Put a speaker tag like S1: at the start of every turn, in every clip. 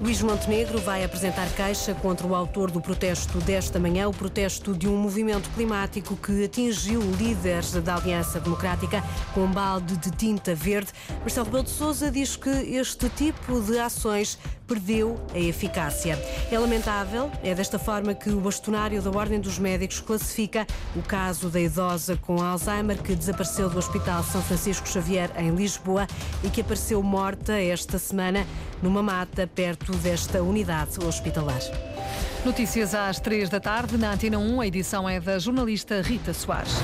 S1: Luís Montenegro vai apresentar queixa contra o autor do protesto desta manhã, o protesto de um movimento climático que atingiu líderes da Aliança Democrática com um balde de tinta verde. Marcelo Rebelo de Sousa diz que este tipo de ações perdeu a eficácia. É lamentável, é desta forma que o bastonário da Ordem dos Médicos classifica o caso da idosa com Alzheimer que desapareceu do Hospital São Francisco Xavier em Lisboa e que apareceu morta esta semana numa mata perto desta unidade hospitalar.
S2: Notícias às três da tarde na Antena 1. A edição é da jornalista Rita Soares.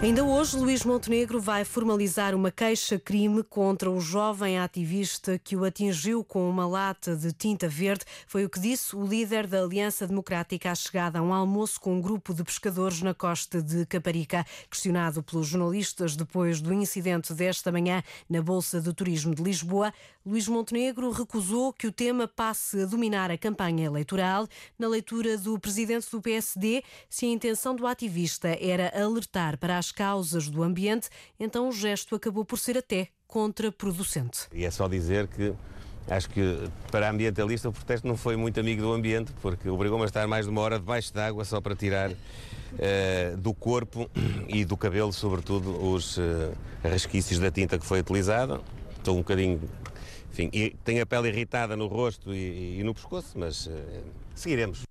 S1: Ainda hoje, Luís Montenegro vai formalizar uma queixa-crime contra o jovem ativista que o atingiu com uma lata de tinta verde. Foi o que disse o líder da Aliança Democrática à chegada a um almoço com um grupo de pescadores na costa de Caparica. Questionado pelos jornalistas depois do incidente desta manhã na Bolsa de Turismo de Lisboa, Luís Montenegro recusou que o tema passe a dominar a campanha eleitoral. Na leitura do presidente do PSD, se a intenção do ativista era alertar para as as causas do ambiente, então o gesto acabou por ser até contraproducente.
S3: E é só dizer que acho que para a ambientalista o protesto não foi muito amigo do ambiente, porque obrigou-me a estar mais de uma hora debaixo d'água só para tirar uh, do corpo e do cabelo, sobretudo, os uh, resquícios da tinta que foi utilizada. Estou um bocadinho. Enfim, tenho a pele irritada no rosto e, e no pescoço, mas uh, seguiremos.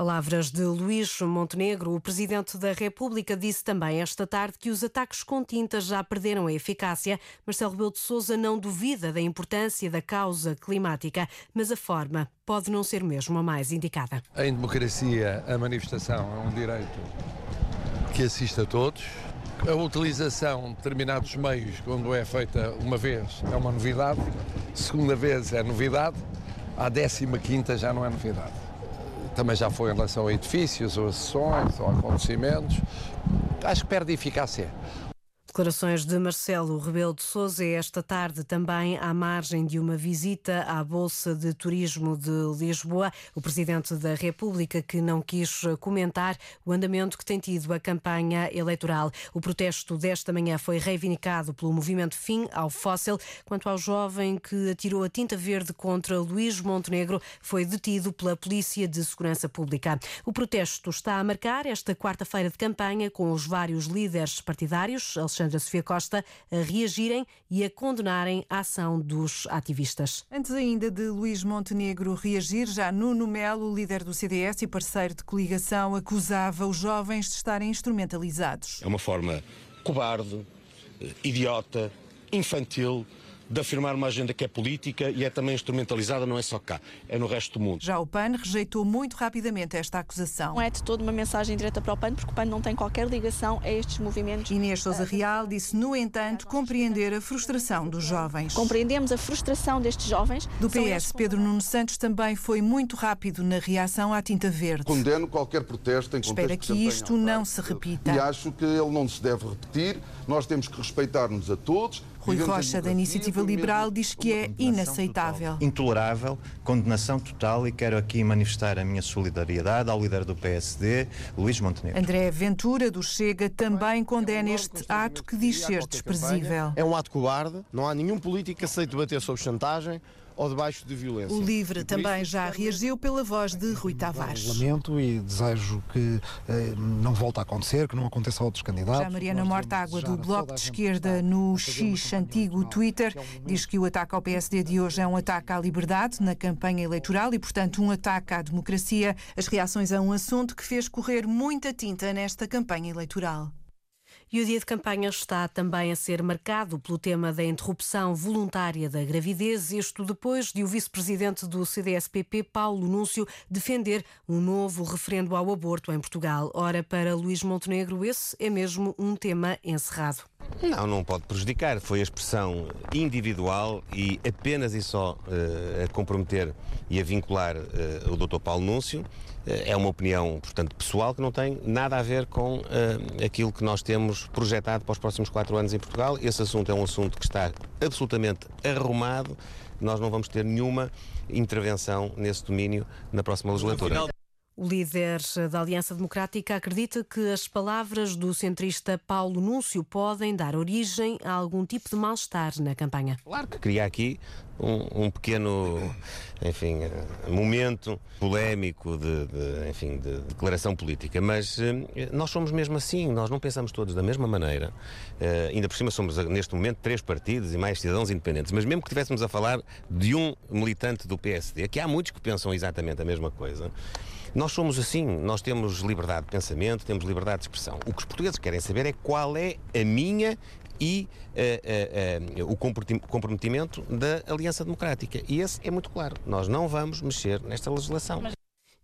S1: Palavras de Luís Montenegro. O Presidente da República disse também esta tarde que os ataques com tinta já perderam a eficácia. Marcelo Rebelo de Sousa não duvida da importância da causa climática, mas a forma pode não ser mesmo a mais indicada.
S4: Em democracia, a manifestação é um direito que assiste a todos. A utilização de determinados meios, quando é feita uma vez, é uma novidade. Segunda vez é novidade. A décima quinta já não é novidade também já foi em relação a edifícios, ou a sessões, ou acontecimentos. Acho que perde eficácia.
S1: Declarações de Marcelo Rebelo de Sousa esta tarde também à margem de uma visita à Bolsa de Turismo de Lisboa. O Presidente da República que não quis comentar o andamento que tem tido a campanha eleitoral. O protesto desta manhã foi reivindicado pelo movimento Fim ao Fóssil. Quanto ao jovem que atirou a tinta verde contra Luís Montenegro, foi detido pela Polícia de Segurança Pública. O protesto está a marcar esta quarta-feira de campanha com os vários líderes partidários. Alexandra Sofia Costa a reagirem e a condenarem a ação dos ativistas.
S2: Antes ainda de Luís Montenegro reagir, já Nuno Melo, líder do CDS e parceiro de coligação, acusava os jovens de estarem instrumentalizados.
S5: É uma forma cobarde, idiota, infantil de afirmar uma agenda que é política e é também instrumentalizada, não é só cá, é no resto do mundo.
S2: Já o PAN rejeitou muito rapidamente esta acusação.
S6: Não é de toda uma mensagem direta para o PAN, porque o PAN não tem qualquer ligação a estes movimentos.
S2: Inês Sousa Real disse, no entanto, compreender a frustração dos jovens.
S6: Compreendemos a frustração destes jovens.
S2: Do PS, Pedro Nuno Santos também foi muito rápido na reação à tinta verde.
S7: Condeno qualquer protesto em
S2: Espera que isto não se repita.
S7: E acho que ele não se deve repetir. Nós temos que respeitar-nos a todos
S2: Rui Rocha, da Iniciativa Liberal, diz que é inaceitável.
S8: Total. Intolerável, condenação total e quero aqui manifestar a minha solidariedade ao líder do PSD, Luís Montenegro.
S2: André Ventura, do Chega, também condena este ato que diz ser desprezível.
S9: É um ato cobarde, não há nenhum político que aceite debater sobre chantagem ou debaixo de violência.
S2: O LIVRE também já reagiu pela voz de Rui Tavares.
S10: Lamento e desejo que eh, não volte a acontecer, que não aconteça a outros candidatos.
S2: Já Mariana Mortágua, do Bloco de Esquerda, no X antigo Twitter, diz que o ataque ao PSD de hoje é um ataque à liberdade na campanha eleitoral e, portanto, um ataque à democracia. As reações a um assunto que fez correr muita tinta nesta campanha eleitoral.
S1: E o dia de campanha está também a ser marcado pelo tema da interrupção voluntária da gravidez, isto depois de o vice-presidente do CDSPP, Paulo Núncio, defender um novo referendo ao aborto em Portugal. Ora, para Luís Montenegro, esse é mesmo um tema encerrado.
S3: Não, não pode prejudicar. Foi a expressão individual e apenas e só uh, a comprometer e a vincular uh, o Dr. Paulo Núncio. Uh, é uma opinião, portanto, pessoal que não tem nada a ver com aquilo que nós temos projetado para os próximos quatro anos em Portugal. Esse assunto é um assunto que está absolutamente arrumado. Nós não vamos ter nenhuma intervenção nesse domínio na próxima legislatura.
S1: O líder da Aliança Democrática acredita que as palavras do centrista Paulo Núncio podem dar origem a algum tipo de mal-estar na campanha.
S3: Claro que cria aqui um, um, pequeno, enfim, momento polémico de, de, enfim, de declaração política, mas eh, nós somos mesmo assim, nós não pensamos todos da mesma maneira. Uh, ainda por cima somos neste momento três partidos e mais cidadãos independentes, mas mesmo que estivéssemos a falar de um militante do PSD, que há muitos que pensam exatamente a mesma coisa. Nós somos assim, nós temos liberdade de pensamento, temos liberdade de expressão. O que os portugueses querem saber é qual é a minha e uh, uh, o comprometimento da Aliança Democrática. E esse é muito claro. Nós não vamos mexer nesta legislação. Mas...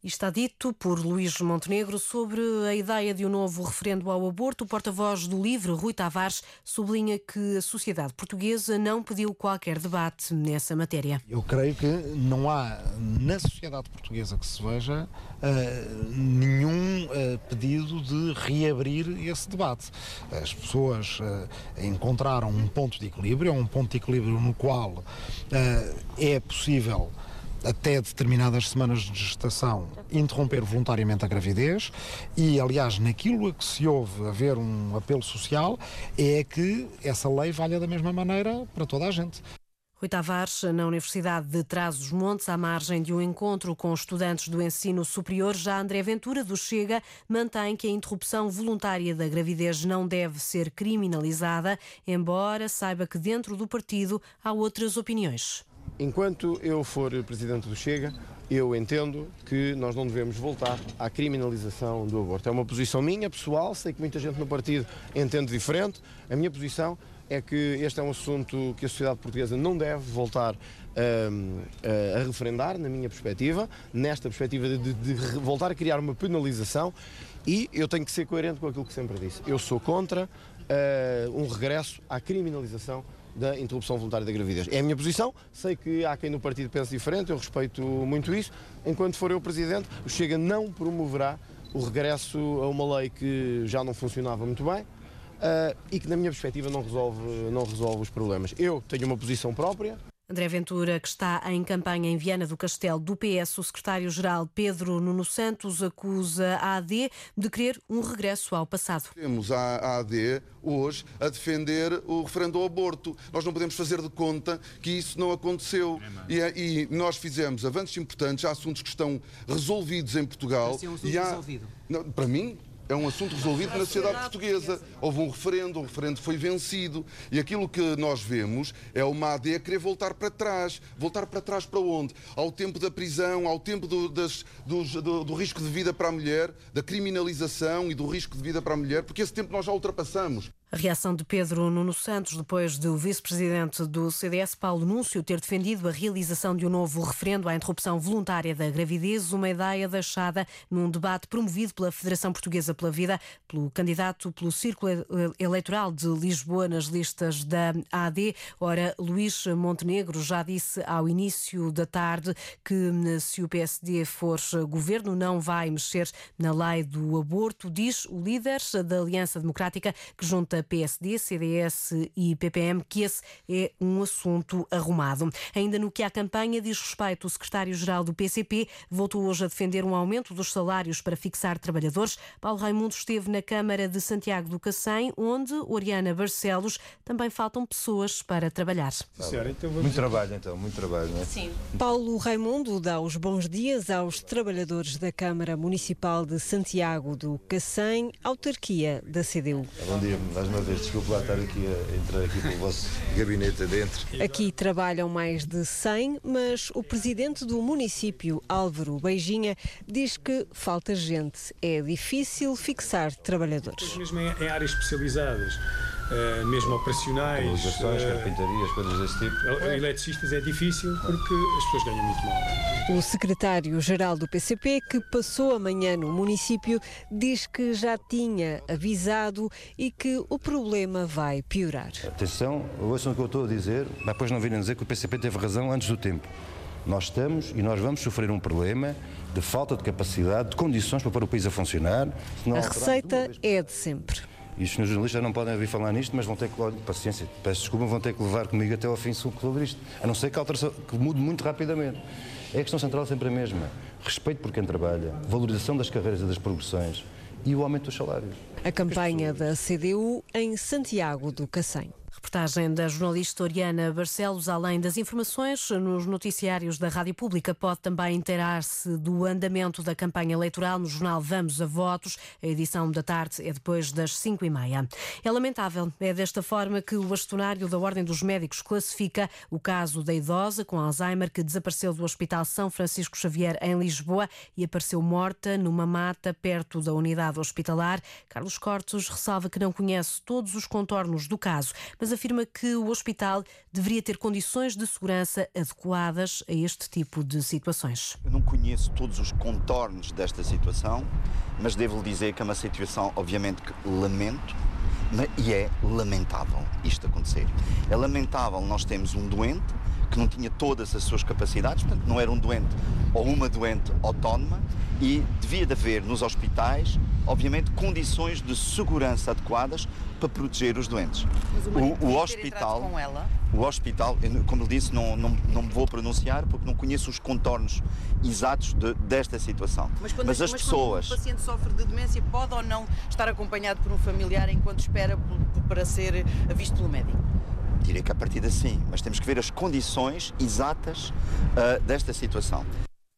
S1: Está dito por Luís Montenegro sobre a ideia de um novo referendo ao aborto. O porta-voz do LIVRE, Rui Tavares, sublinha que a sociedade portuguesa não pediu qualquer debate nessa matéria.
S10: Eu creio que não há na sociedade portuguesa que se veja uh, nenhum uh, pedido de reabrir esse debate. As pessoas uh, encontraram um ponto de equilíbrio, é um ponto de equilíbrio no qual é possível até determinadas semanas de gestação, interromper voluntariamente a gravidez e, aliás, naquilo a que se ouve haver um apelo social, é que essa lei valha da mesma maneira para toda a gente.
S1: Rui Tavares, na Universidade de Trás-os-Montes, à margem de um encontro com estudantes do ensino superior, já André Ventura do Chega mantém que a interrupção voluntária da gravidez não deve ser criminalizada, embora saiba que dentro do partido há outras opiniões.
S9: Enquanto eu for presidente do Chega, eu entendo que nós não devemos voltar à criminalização do aborto. É uma posição minha, pessoal, sei que muita gente no partido entende diferente. A minha posição é que este é um assunto que a sociedade portuguesa não deve voltar a, a referendar, na minha perspectiva, nesta perspectiva de, de, de voltar a criar uma penalização e eu tenho que ser coerente com aquilo que sempre disse. Eu sou contra uh, um regresso à criminalização da interrupção voluntária da gravidez. É a minha posição, sei que há quem no partido pense diferente, eu respeito muito isso. Enquanto for eu presidente, o Chega não promoverá o regresso a uma lei que já não funcionava muito bem uh, e que, na minha perspectiva, não resolve, não resolve os problemas. Eu tenho uma posição própria.
S1: André Ventura, que está em campanha em Viana do Castelo do PS, o secretário-geral Pedro Nuno Santos acusa a AD de querer um regresso ao passado.
S7: Temos a AD hoje a defender o referendo ao aborto. Nós não podemos fazer de conta que isso não aconteceu. E, é, e, nós fizemos avanços importantes, há assuntos que estão resolvidos em Portugal.
S1: é um assunto e há, resolvido.
S7: Não, para mim, é um assunto resolvido na sociedade portuguesa. Houve um referendo, o referendo foi vencido. E aquilo que nós vemos é uma AD a querer voltar para trás. Voltar para trás para onde? Ao tempo da prisão, ao tempo do, das, do, do, do risco de vida para a mulher, da criminalização e do risco de vida para a mulher, porque esse tempo nós já ultrapassamos.
S1: A reação de Pedro Nuno Santos depois do vice-presidente do CDS, Paulo Núncio, ter defendido a realização de um novo referendo à interrupção voluntária da gravidez, uma ideia deixada num debate promovido pela Federação Portuguesa pela Vida, pelo candidato pelo Círculo Eleitoral de Lisboa nas listas da AD. Ora, Luís Montenegro já disse ao início da tarde que se o PSD for governo não vai mexer na lei do aborto, diz o líder da Aliança Democrática que junta PSD, CDS e PPM, que esse é um assunto arrumado. Ainda no que à campanha diz respeito, o secretário-geral do PCP voltou hoje a defender um aumento dos salários para fixar trabalhadores. Paulo Raimundo esteve na Câmara de Santiago do Cacém, onde Oriana Barcelos também faltam pessoas para trabalhar.
S11: Senhora, então muito trabalho, então, muito trabalho, não é?
S1: Sim. Paulo Raimundo dá os bons dias aos trabalhadores da Câmara Municipal de Santiago do Cacém, autarquia da CDU.
S11: Bom dia, mais uma vez, desculpe lá estar aqui a entrar aqui pelo vosso gabinete adentro.
S1: Aqui trabalham mais de 100, mas o presidente do município, Álvaro Beijinha, diz que falta gente. É difícil fixar trabalhadores.
S12: Mesmo em, em áreas especializadas. Uh, mesmo operacionais.
S11: Uh, carpintarias, coisas desse tipo.
S12: Eletricistas é difícil porque as pessoas ganham muito mal.
S1: O secretário-geral do PCP, que passou amanhã no município, diz que já tinha avisado e que o problema vai piorar.
S11: Atenção, ouçam o que eu estou a dizer, mas depois não virem dizer que o PCP teve razão antes do tempo. Nós estamos e nós vamos sofrer um problema de falta de capacidade, de condições para pôr o país a funcionar.
S1: A receita é de sempre
S11: E os senhores jornalistas não podem ouvir falar nisto, mas vão ter que, olha, paciência, peço desculpa, vão ter que levar comigo até ao fim sobre isto. A não ser que, a alteração, que mude muito rapidamente. É a questão central sempre a mesma. Respeito por quem trabalha, valorização das carreiras e das progressões e o aumento dos salários.
S13: A campanha da CDU em Santiago do Cacém.
S1: Reportagem da jornalista Oriana Barcelos. Além das informações nos noticiários da Rádio Pública, pode também inteirar-se do andamento da campanha eleitoral no jornal Vamos a Votos. A edição da tarde é depois das 5 e meia. É lamentável. É desta forma que o bastonário da Ordem dos Médicos classifica o caso da idosa com Alzheimer que desapareceu do Hospital São Francisco Xavier em Lisboa e apareceu morta numa mata perto da unidade hospitalar. Carlos Cortes ressalva que não conhece todos os contornos do caso, mas afirma que o hospital deveria ter condições de segurança adequadas a este tipo de situações.
S14: Eu não conheço todos os contornos desta situação, mas devo dizer que é uma situação, obviamente, que lamento e é lamentável isto acontecer. É lamentável nós temos um doente que não tinha todas as suas capacidades, portanto não era um doente ou uma doente autónoma e devia de haver nos hospitais, obviamente, condições de segurança adequadas para proteger os doentes.
S15: O, o, hospital,
S14: o hospital, como lhe disse, não, não, não me vou pronunciar porque não conheço os contornos exatos de, desta situação.
S15: Mas, quando, mas as mas pessoas, quando um paciente sofre de demência, pode ou não estar acompanhado por um familiar enquanto espera para ser visto pelo médico?
S14: Direi que a partir de sim, mas temos que ver as condições exatas uh, desta situação.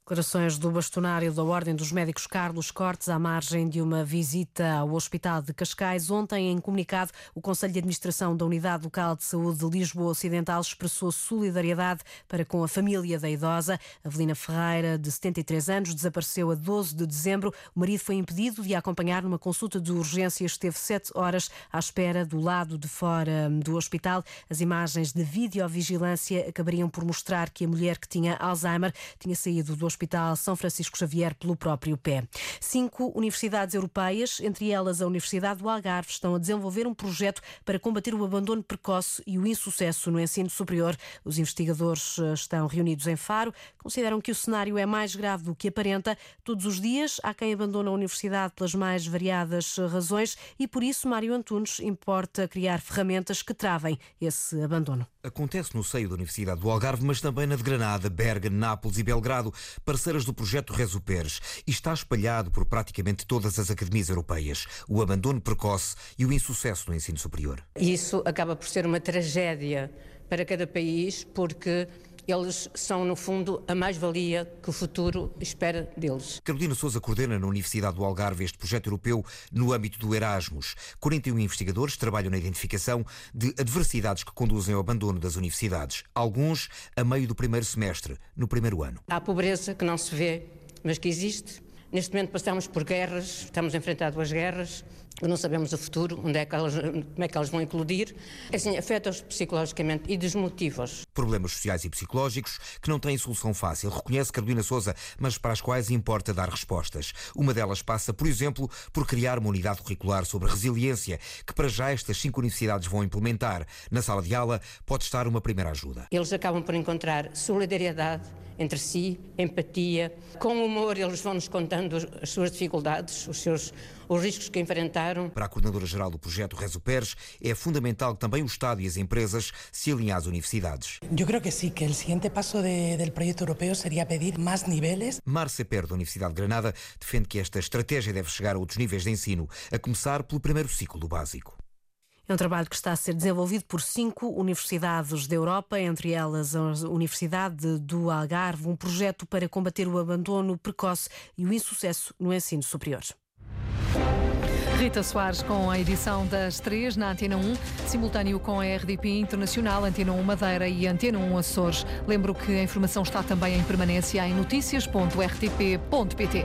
S1: Declarações do bastonário da Ordem dos Médicos Carlos Cortes à margem de uma visita ao Hospital de Cascais. Ontem, em comunicado, o Conselho de Administração da Unidade Local de Saúde de Lisboa Ocidental expressou solidariedade para com a família da idosa. Avelina Ferreira, de 73 anos, desapareceu a 12 de dezembro. O marido foi impedido de a acompanhar numa consulta de urgência. Esteve sete horas à espera do lado de fora do hospital. As imagens de videovigilância acabariam por mostrar que a mulher que tinha Alzheimer tinha saído do hospital Hospital São Francisco Xavier pelo próprio pé. Cinco universidades europeias, entre elas a Universidade do Algarve, estão a desenvolver um projeto para combater o abandono precoce e o insucesso no ensino superior. Os investigadores eh, estão reunidos em Faro, consideram que o cenário é mais grave do que aparenta. Todos os dias há quem abandona a universidade pelas mais variadas razões e por isso Mário Antunes importa criar ferramentas que travem esse abandono.
S16: Acontece no seio da Universidade do Algarve, mas também na de Granada, Berga, Nápoles e Belgrado parceiras do projeto Resuperes e está espalhado por praticamente todas as academias europeias. O abandono precoce e o insucesso no ensino superior.
S17: Isso acaba por ser uma tragédia para cada país, porque eles são, no fundo, a mais-valia que o futuro espera deles.
S16: Carolina Souza coordena na Universidade do Algarve este projeto europeu no âmbito do Erasmus. 41 investigadores trabalham na identificação de adversidades que conduzem ao abandono das universidades, alguns a meio do primeiro semestre, no primeiro ano.
S17: Há pobreza que não se vê, mas que existe. Neste momento passamos por guerras, estamos a enfrentar duas guerras, não sabemos o futuro, onde é que elas, como é que elas vão eclodir. Assim, afeta-os psicologicamente e desmotiva-os.
S16: Problemas sociais e psicológicos que não têm solução fácil, reconhece Carolina Souza, mas para as quais importa dar respostas. Uma delas passa, por exemplo, por criar uma unidade curricular sobre resiliência, que para já estas cinco universidades vão implementar. Na sala de aula pode estar uma primeira ajuda.
S17: Eles acabam por encontrar solidariedade entre si, empatia. Com humor, eles vão-nos contando as suas dificuldades, os seus os riscos que enfrentaram.
S16: Para a coordenadora-geral do projeto Rezo Pérez, é fundamental que também o Estado e as empresas se alinhem às universidades.
S18: Eu creo que sim, que o seguinte passo de, do projeto europeu seria pedir mais níveis.
S16: Marcia Per, da Universidade de Granada, defende que esta estratégia deve chegar a outros níveis de ensino, a começar pelo primeiro ciclo do básico.
S1: É um trabalho que está a ser desenvolvido por cinco universidades da Europa, entre elas a Universidade do Algarve, um projeto para combater o abandono precoce e o insucesso no ensino superior.
S2: Rita Soares com a edição das três na Antena 1, simultâneo com a RDP Internacional, Antena 1 Madeira e Antena 1 Açores. Lembro que a informação está também em permanência em notícias.rtp.pt.